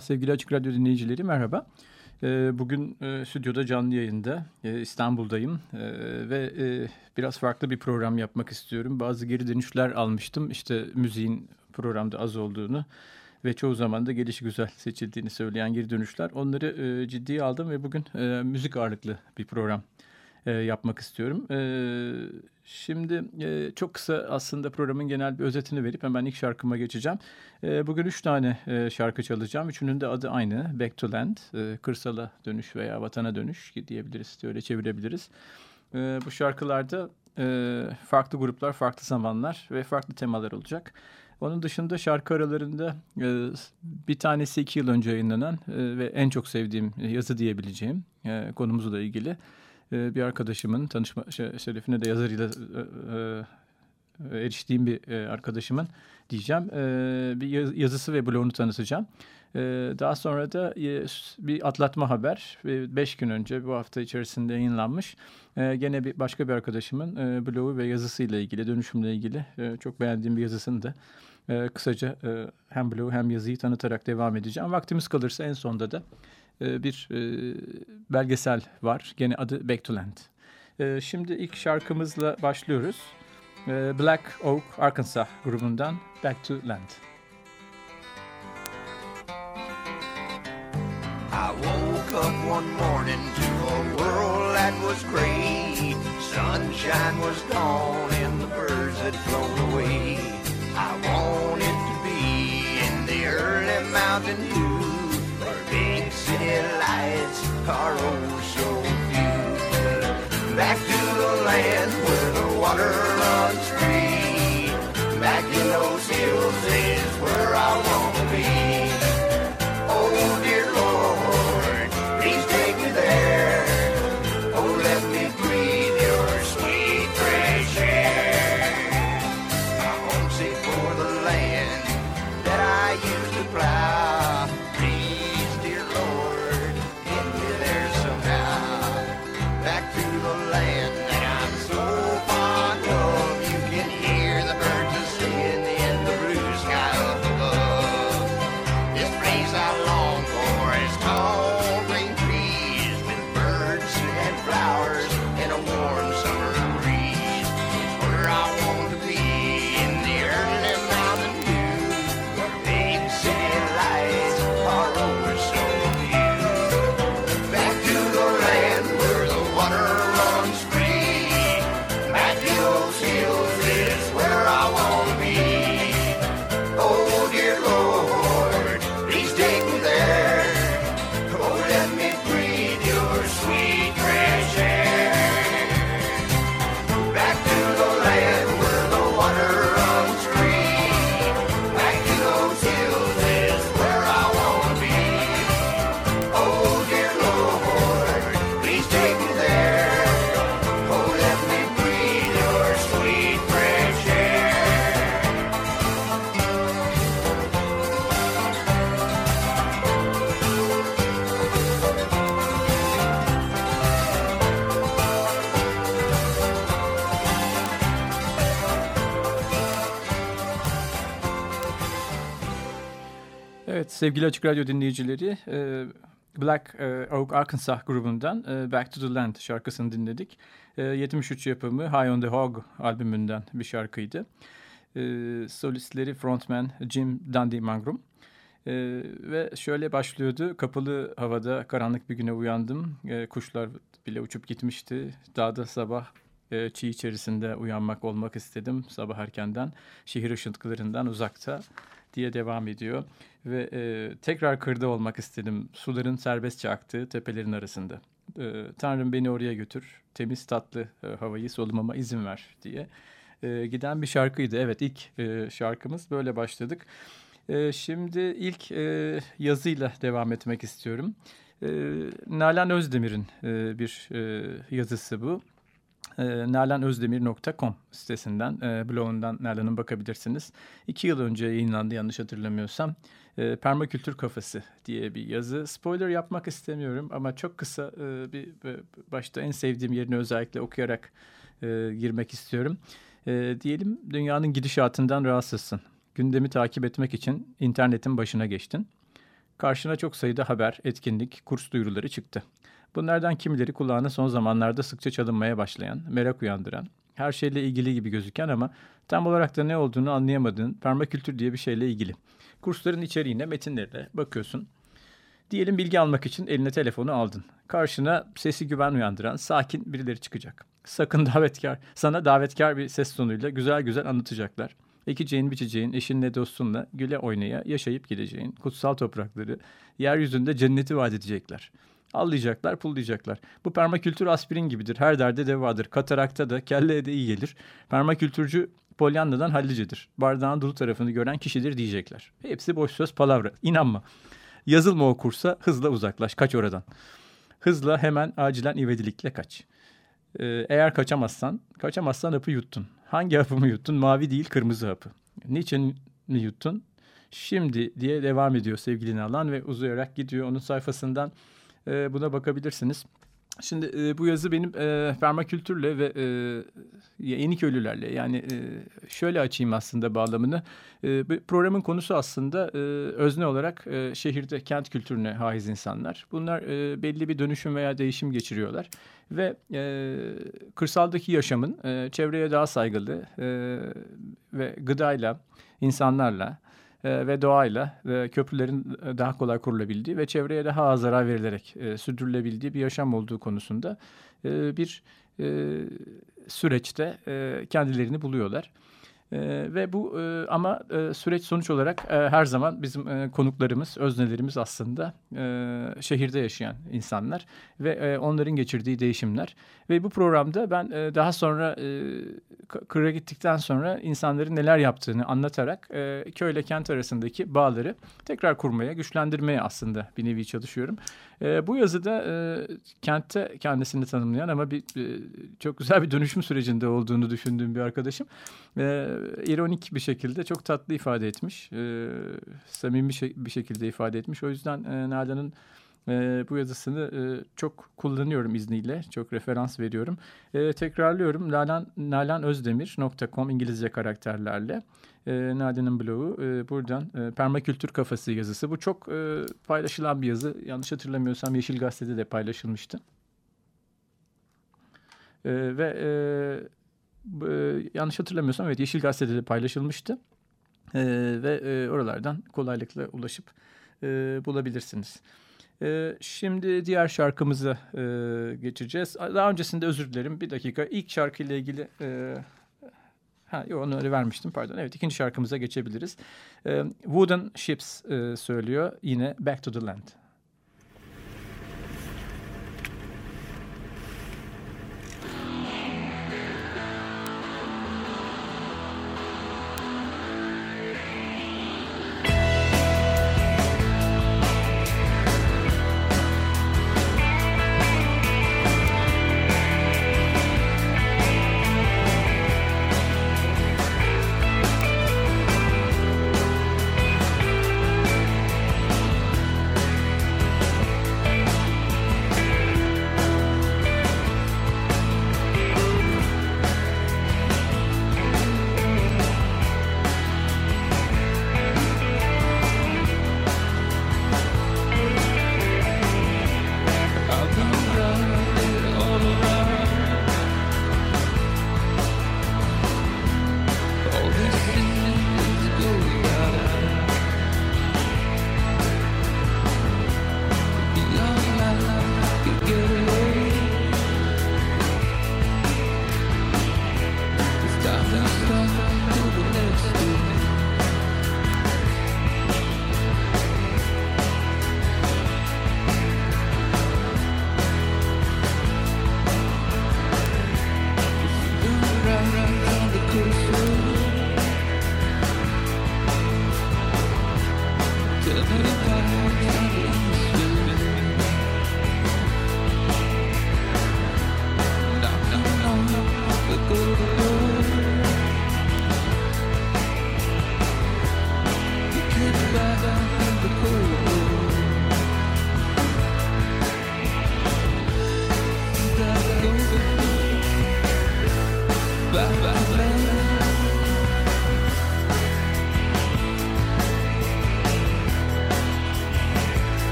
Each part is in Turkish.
Sevgili Açık Radyo dinleyicileri merhaba. Ee, bugün e, stüdyoda canlı yayında e, İstanbul'dayım e, ve biraz farklı bir program yapmak istiyorum. Bazı geri dönüşler almıştım işte müziğin programda az olduğunu ve çoğu zaman da gelişi güzel seçildiğini söyleyen geri dönüşler. Onları ciddiye aldım ve bugün müzik ağırlıklı bir program yapmak istiyorum. Şimdi e, çok kısa aslında programın genel bir özetini verip hemen ilk şarkıma geçeceğim. E, bugün üç tane e, şarkı çalacağım. Üçünün de adı aynı. Back to Land, e, kırsala dönüş veya vatana dönüş diyebiliriz, öyle çevirebiliriz. E, bu şarkılarda e, farklı gruplar, farklı zamanlar ve farklı temalar olacak. Onun dışında şarkı aralarında e, bir tanesi iki yıl önce yayınlanan e, ve en çok sevdiğim yazı diyebileceğim e, konumuzla ilgili e, bir arkadaşımın tanışma şerefine de yazarıyla e, e, eriştiğim bir arkadaşımın diyeceğim bir yazısı ve blogunu tanıtacağım. Daha sonra da bir atlatma haber beş gün önce bu hafta içerisinde yayınlanmış. Gene bir başka bir arkadaşımın blogu ve yazısıyla ilgili dönüşümle ilgili çok beğendiğim bir yazısını da kısaca hem blogu hem yazıyı tanıtarak devam edeceğim. Vaktimiz kalırsa en sonda da e, bir e, belgesel var. Gene adı Back to Land. E, şimdi ilk şarkımızla başlıyoruz. Black Oak Arkansas grubundan Back to Land. I woke up one morning to a world that was great. Sunshine was gone and the birds had flown away. I wanted to be in the early mountain dew city lights are oh so few. Back to the land where the water runs free. Back in those hills Sevgili Açık Radyo dinleyicileri, e, Black e, Oak Arkansas grubundan e, Back to the Land şarkısını dinledik. 73 yapımı High on the Hog albümünden bir şarkıydı. Solistleri frontman Jim Dandy Mangrum. Ve şöyle başlıyordu. Kapalı havada karanlık bir güne uyandım. Kuşlar bile uçup gitmişti. Dağda sabah çiğ içerisinde uyanmak olmak istedim sabah erkenden. Şehir ışıntılarından uzakta diye devam ediyor. Ve e, tekrar kırda olmak istedim. Suların serbestçe aktığı tepelerin arasında. E, Tanrım beni oraya götür. Temiz tatlı e, havayı solumama izin ver diye. E, giden bir şarkıydı. Evet ilk e, şarkımız böyle başladık. E, şimdi ilk e, yazıyla devam etmek istiyorum. E, Nalan Özdemir'in e, bir e, yazısı bu. E, sitesinden, e, blogundan Nalan'ın bakabilirsiniz. İki yıl önce yayınlandı yanlış hatırlamıyorsam. E, Permakültür Kafası diye bir yazı. Spoiler yapmak istemiyorum ama çok kısa e, bir, bir başta en sevdiğim yerini özellikle okuyarak e, girmek istiyorum. E, diyelim dünyanın gidişatından rahatsızsın. Gündemi takip etmek için internetin başına geçtin. Karşına çok sayıda haber, etkinlik, kurs duyuruları çıktı. Bunlardan kimileri kulağına son zamanlarda sıkça çalınmaya başlayan, merak uyandıran, her şeyle ilgili gibi gözüken ama tam olarak da ne olduğunu anlayamadığın permakültür diye bir şeyle ilgili. Kursların içeriğine, metinlerine bakıyorsun. Diyelim bilgi almak için eline telefonu aldın. Karşına sesi güven uyandıran sakin birileri çıkacak. Sakın davetkar, sana davetkar bir ses tonuyla güzel güzel anlatacaklar. Ekeceğin, biçeceğin, eşinle, dostunla güle oynaya yaşayıp gideceğin kutsal toprakları yeryüzünde cenneti vaat edecekler. Allayacaklar, pullayacaklar. Bu permakültür aspirin gibidir. Her derde devadır. Katarakta da, kelleye de iyi gelir. Permakültürcü Pollyanna'dan hallicedir. Bardağın dolu tarafını gören kişidir diyecekler. Hepsi boş söz, palavra. İnanma. Yazılma o kursa, hızla uzaklaş. Kaç oradan. Hızla hemen acilen ivedilikle kaç. Ee, eğer kaçamazsan, kaçamazsan hapı yuttun. Hangi hapımı yuttun? Mavi değil, kırmızı hapı. Niçin mi yuttun? Şimdi diye devam ediyor sevgili Nalan ve uzayarak gidiyor. Onun sayfasından e, buna bakabilirsiniz. Şimdi e, bu yazı benim e, permakültürle ve e, Yeniköylülerle yani e, şöyle açayım aslında bağlamını. E, programın konusu aslında e, özne olarak e, şehirde kent kültürüne haiz insanlar. Bunlar e, belli bir dönüşüm veya değişim geçiriyorlar ve e, kırsaldaki yaşamın e, çevreye daha saygılı e, ve gıdayla, insanlarla ve doğayla ve köprülerin e, daha kolay kurulabildiği ve çevreye daha az zarar verilerek e, sürdürülebildiği bir yaşam olduğu konusunda e, bir e, süreçte e, kendilerini buluyorlar. E, ve bu e, ama e, süreç sonuç olarak e, her zaman bizim e, konuklarımız, öznelerimiz aslında e, şehirde yaşayan insanlar ve e, onların geçirdiği değişimler. Ve bu programda ben e, daha sonra e, kıra gittikten sonra insanların neler yaptığını anlatarak e, köyle kent arasındaki bağları tekrar kurmaya, güçlendirmeye aslında bir nevi çalışıyorum. E, bu yazıda e, kentte kendisini tanımlayan ama bir, e, çok güzel bir dönüşüm sürecinde olduğunu düşündüğüm bir arkadaşım. E, ironik bir şekilde çok tatlı ifade etmiş. E, samimi bir şekilde ifade etmiş. O yüzden e, Nalan'ın e, bu yazısını e, çok kullanıyorum izniyle. Çok referans veriyorum. E, tekrarlıyorum. Nalan, nalanözdemir.com İngilizce karakterlerle. E, Nalan'ın blogu. E, buradan e, permakültür kafası yazısı. Bu çok e, paylaşılan bir yazı. Yanlış hatırlamıyorsam Yeşil Gazete'de de paylaşılmıştı. E, ve e, e, yanlış hatırlamıyorsam evet Yeşil Gazete'de de paylaşılmıştı. E, ve e, oralardan kolaylıkla ulaşıp e, bulabilirsiniz. E, şimdi diğer şarkımıza e, geçeceğiz. Daha öncesinde özür dilerim bir dakika. İlk şarkıyla ilgili... E, Ha, yok onu öyle vermiştim pardon. Evet ikinci şarkımıza geçebiliriz. E, Wooden Ships e, söylüyor yine Back to the Land. Thank you.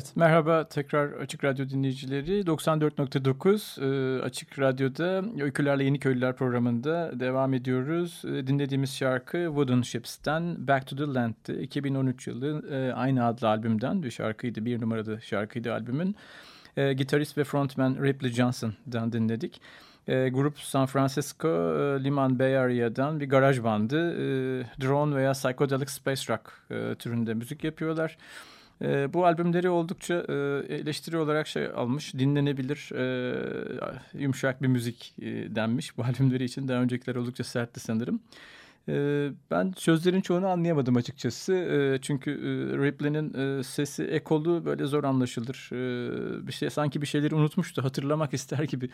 Evet, merhaba tekrar Açık Radyo dinleyicileri. 94.9 e, Açık Radyo'da Öykülerle Yeni Köylüler programında devam ediyoruz. E, dinlediğimiz şarkı Wooden Ships'ten Back to the Land'ti. 2013 yılı e, aynı adlı albümden bir şarkıydı, bir numaralı şarkıydı albümün. Gitarist ve frontman Ripley Johnson'dan dinledik. grup San Francisco, Liman Bay Area'dan bir garaj bandı. drone veya psychedelic space rock türünde müzik yapıyorlar. E, bu albümleri oldukça e, eleştiri olarak şey almış, dinlenebilir, e, yumuşak bir müzik e, denmiş. Bu albümleri için daha öncekiler oldukça sertti sanırım. Ee, ben sözlerin çoğunu anlayamadım açıkçası. Ee, çünkü e, Ripley'nin e, sesi ekolu böyle zor anlaşılır. Ee, bir şey sanki bir şeyleri unutmuştu. Hatırlamak ister gibi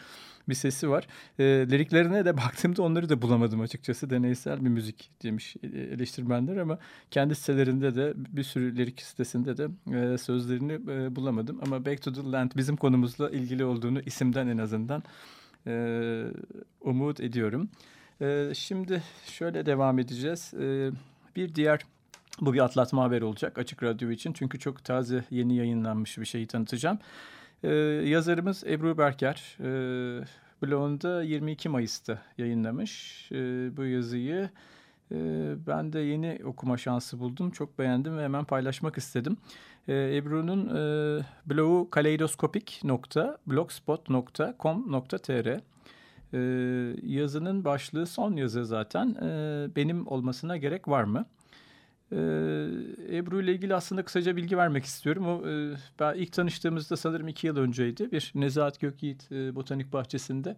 bir sesi var. Liriklerine de baktığımda onları da bulamadım açıkçası. Deneysel bir müzik demiş e, eleştirmenler ama kendi sitelerinde de bir sürü lirik sitesinde de sözlerini bulamadım. Ama Back to the Land bizim konumuzla ilgili olduğunu isimden en azından umut ediyorum. E, şimdi şöyle devam edeceğiz. E, bir diğer bu bir atlatma haber olacak Açık Radyo için. Çünkü çok taze yeni yayınlanmış bir şeyi tanıtacağım. Ee, yazarımız Ebru Berker e, blogunda 22 Mayıs'ta yayınlamış e, bu yazıyı. Ben de yeni okuma şansı buldum. Çok beğendim ve hemen paylaşmak istedim. Ebru'nun e, blogu kaleidoskopik.blogspot.com.tr e, Yazının başlığı son yazı zaten. E, benim olmasına gerek var mı? Ee, Ebru ile ilgili aslında kısaca bilgi vermek istiyorum. O, e, ben ilk tanıştığımızda sanırım iki yıl önceydi. Bir Nezahat Gökyiğit e, Botanik Bahçesi'nde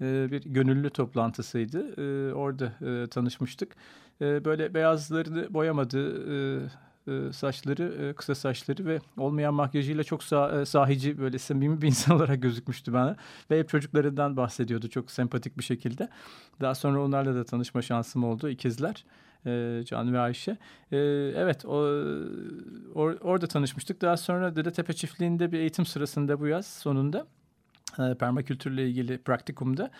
e, bir gönüllü toplantısıydı. orada tanışmıştık. böyle beyazlarını boyamadı, saçları, kısa saçları ve olmayan makyajıyla çok sah sahici, böyle samimi bir insan olarak gözükmüştü bana. Ve hep çocuklarından bahsediyordu çok sempatik bir şekilde. Daha sonra onlarla da tanışma şansım oldu, ikizler e, Can ve Ayşe. E, evet o, or, orada tanışmıştık. Daha sonra Dedetepe çiftliğinde bir eğitim sırasında bu yaz sonunda e, permakültürle ilgili praktikumda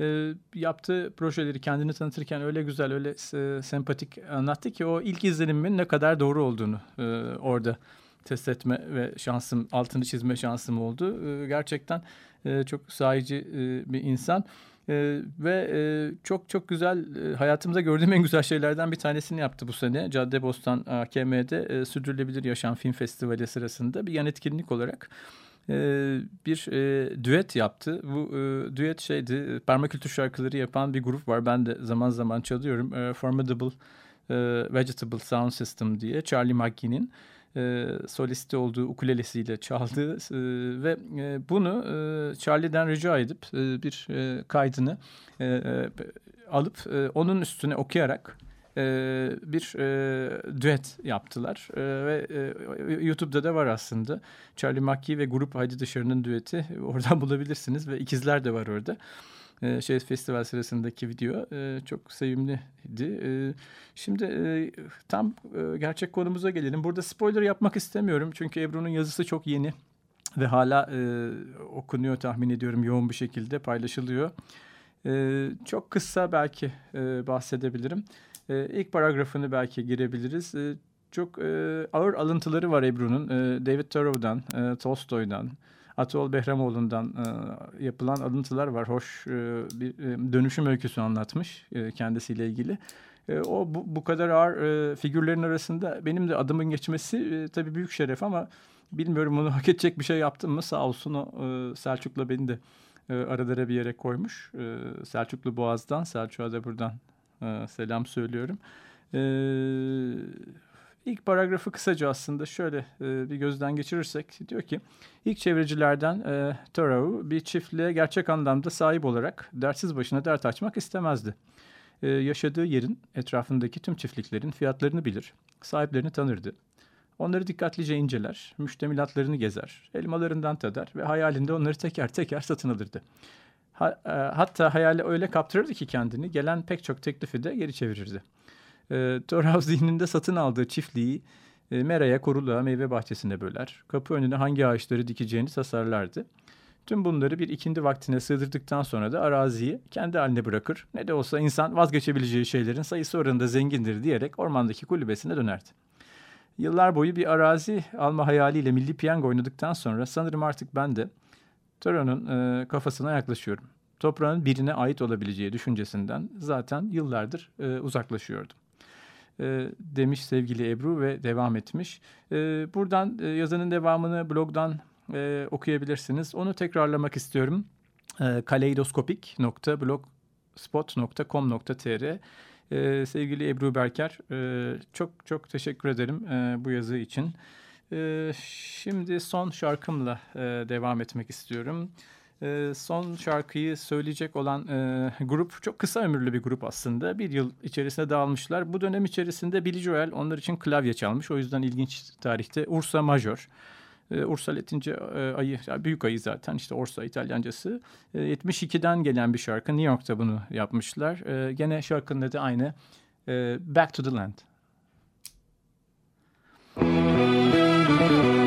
e, yaptığı projeleri kendini tanıtırken öyle güzel, öyle e, sempatik anlattı ki o ilk izlenimin ne kadar doğru olduğunu e, orada test etme ve şansım, altını çizme şansım oldu. E, gerçekten e, çok sahici e, bir insan. E, ve e, çok çok güzel e, hayatımda gördüğüm en güzel şeylerden bir tanesini yaptı bu sene. Caddebostan AKM'de e, Sürdürülebilir Yaşam Film Festivali sırasında bir yan etkinlik olarak bir e, düet yaptı. Bu e, düet şeydi, permakültür şarkıları yapan bir grup var. Ben de zaman zaman çalıyorum. E, Formidable e, Vegetable Sound System diye Charlie McGee'nin e, solisti olduğu ukulelesiyle çaldı e, ve e, bunu e, Charlie'den rica edip e, bir e, kaydını e, e, alıp e, onun üstüne okuyarak e, bir e, düet yaptılar e, ve e, YouTube'da da var aslında Charlie McGee ve grup Haydi Dışarı'nın düeti oradan bulabilirsiniz ve ikizler de var orada e, şey festival sırasındaki video e, çok sevimliydi. E, şimdi e, tam e, gerçek konumuza gelelim. Burada spoiler yapmak istemiyorum çünkü Ebru'nun yazısı çok yeni ve hala e, okunuyor tahmin ediyorum yoğun bir şekilde paylaşılıyor. E, çok kısa belki e, bahsedebilirim. E, ilk paragrafını belki girebiliriz. E, çok e, ağır alıntıları var Ebru'nun. E, David Thoreau'dan, e, Tolstoy'dan, Atol Behramoğlu'ndan e, yapılan alıntılar var. Hoş bir dönüşüm öyküsü anlatmış kendisiyle ilgili. O bu, bu kadar ağır e, figürlerin arasında benim de adımın geçmesi e, tabii büyük şeref ama bilmiyorum onu hak edecek bir şey yaptım mı sağ olsun o e, Selçuk'la beni de e, aralara bir yere koymuş. E, Selçuklu Boğaz'dan, Selçuk'a da buradan e, selam söylüyorum. E, İlk paragrafı kısaca aslında şöyle e, bir gözden geçirirsek diyor ki ilk çevrecilerden e, Thoreau bir çiftliğe gerçek anlamda sahip olarak dertsiz başına dert açmak istemezdi. E, yaşadığı yerin etrafındaki tüm çiftliklerin fiyatlarını bilir, sahiplerini tanırdı. Onları dikkatlice inceler, müştemilatlarını gezer, elmalarından tadar ve hayalinde onları teker teker satın alırdı. E, hatta hayali öyle kaptırırdı ki kendini gelen pek çok teklifi de geri çevirirdi e, Torhaus zihninde satın aldığı çiftliği e, meraya, koruluğa, meyve bahçesine böler. Kapı önüne hangi ağaçları dikeceğini tasarlardı. Tüm bunları bir ikindi vaktine sığdırdıktan sonra da araziyi kendi haline bırakır. Ne de olsa insan vazgeçebileceği şeylerin sayısı oranında zengindir diyerek ormandaki kulübesine dönerdi. Yıllar boyu bir arazi alma hayaliyle milli piyango oynadıktan sonra sanırım artık ben de Toro'nun e, kafasına yaklaşıyorum. Toprağın birine ait olabileceği düşüncesinden zaten yıllardır e, uzaklaşıyordum e, demiş sevgili Ebru ve devam etmiş. E, buradan e, yazının devamını blogdan e, okuyabilirsiniz. Onu tekrarlamak istiyorum. E, kaleidoskopik.blogspot.com.tr e, Sevgili Ebru Berker, e, çok çok teşekkür ederim e, bu yazı için. E, şimdi son şarkımla e, devam etmek istiyorum. E, son şarkıyı söyleyecek olan e, grup çok kısa ömürlü bir grup aslında. Bir yıl içerisinde dağılmışlar. Bu dönem içerisinde Billy Joel onlar için klavye çalmış. O yüzden ilginç tarihte Ursa Major. E, Ursa Latince e, ayı, büyük ayı zaten işte Ursa İtalyancası. E, 72'den gelen bir şarkı. New York'ta bunu yapmışlar. Gene şarkının adı aynı. Back to the Land. Müzik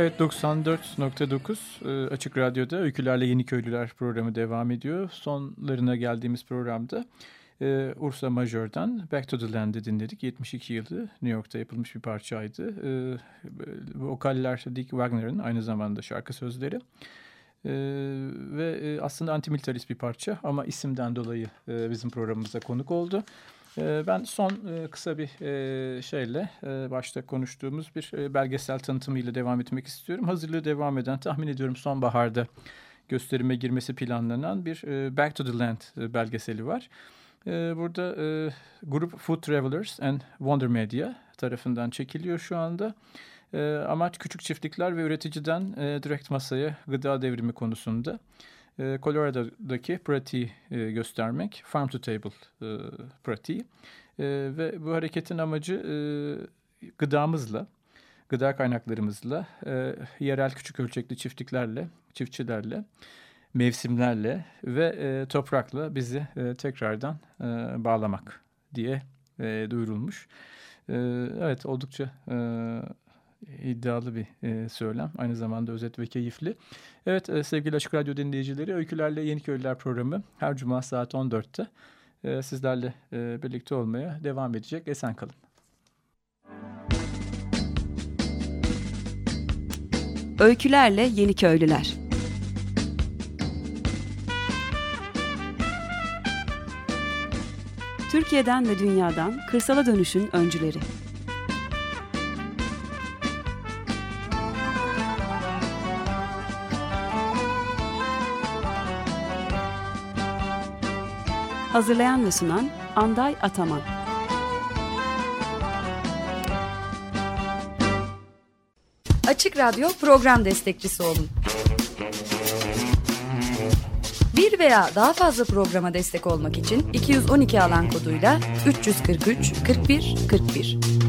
Evet 94.9 e, Açık Radyo'da Öykülerle Yeni Köylüler programı devam ediyor. Sonlarına geldiğimiz programda e, Ursa Major'dan Back to the Land'i dinledik. 72 yılı New York'ta yapılmış bir parçaydı. E, vokaller Dick Wagner'ın aynı zamanda şarkı sözleri. Ee, ve aslında antimilitarist bir parça ama isimden dolayı e, bizim programımıza konuk oldu. E, ben son e, kısa bir e, şeyle e, başta konuştuğumuz bir belgesel tanıtımıyla devam etmek istiyorum. Hazırlığı devam eden tahmin ediyorum sonbaharda gösterime girmesi planlanan bir Back to the Land belgeseli var. Burada grup Food Travelers and Wonder Media tarafından çekiliyor şu anda. Amaç küçük çiftlikler ve üreticiden direkt masaya gıda devrimi konusunda. E, Colorado'daki pratiği e, göstermek. Farm to Table e, pratiği. Ve bu hareketin amacı gıdamızla, gıda kaynaklarımızla, yerel küçük ölçekli çiftliklerle, çiftçilerle, mevsimlerle ve toprakla bizi tekrardan bağlamak diye duyurulmuş. Evet oldukça iddialı bir e, söylem. Aynı zamanda özet ve keyifli. Evet e, sevgili Açık Radyo dinleyicileri Öykülerle Yeni Köylüler programı her cuma saat 14'te e, sizlerle e, birlikte olmaya devam edecek. Esen kalın. Öykülerle Yeni Köylüler Türkiye'den ve dünyadan kırsala dönüşün öncüleri. Hazırlayan ve sunan Anday Ataman. Açık Radyo program destekçisi olun. Bir veya daha fazla programa destek olmak için 212 alan koduyla 343 41 41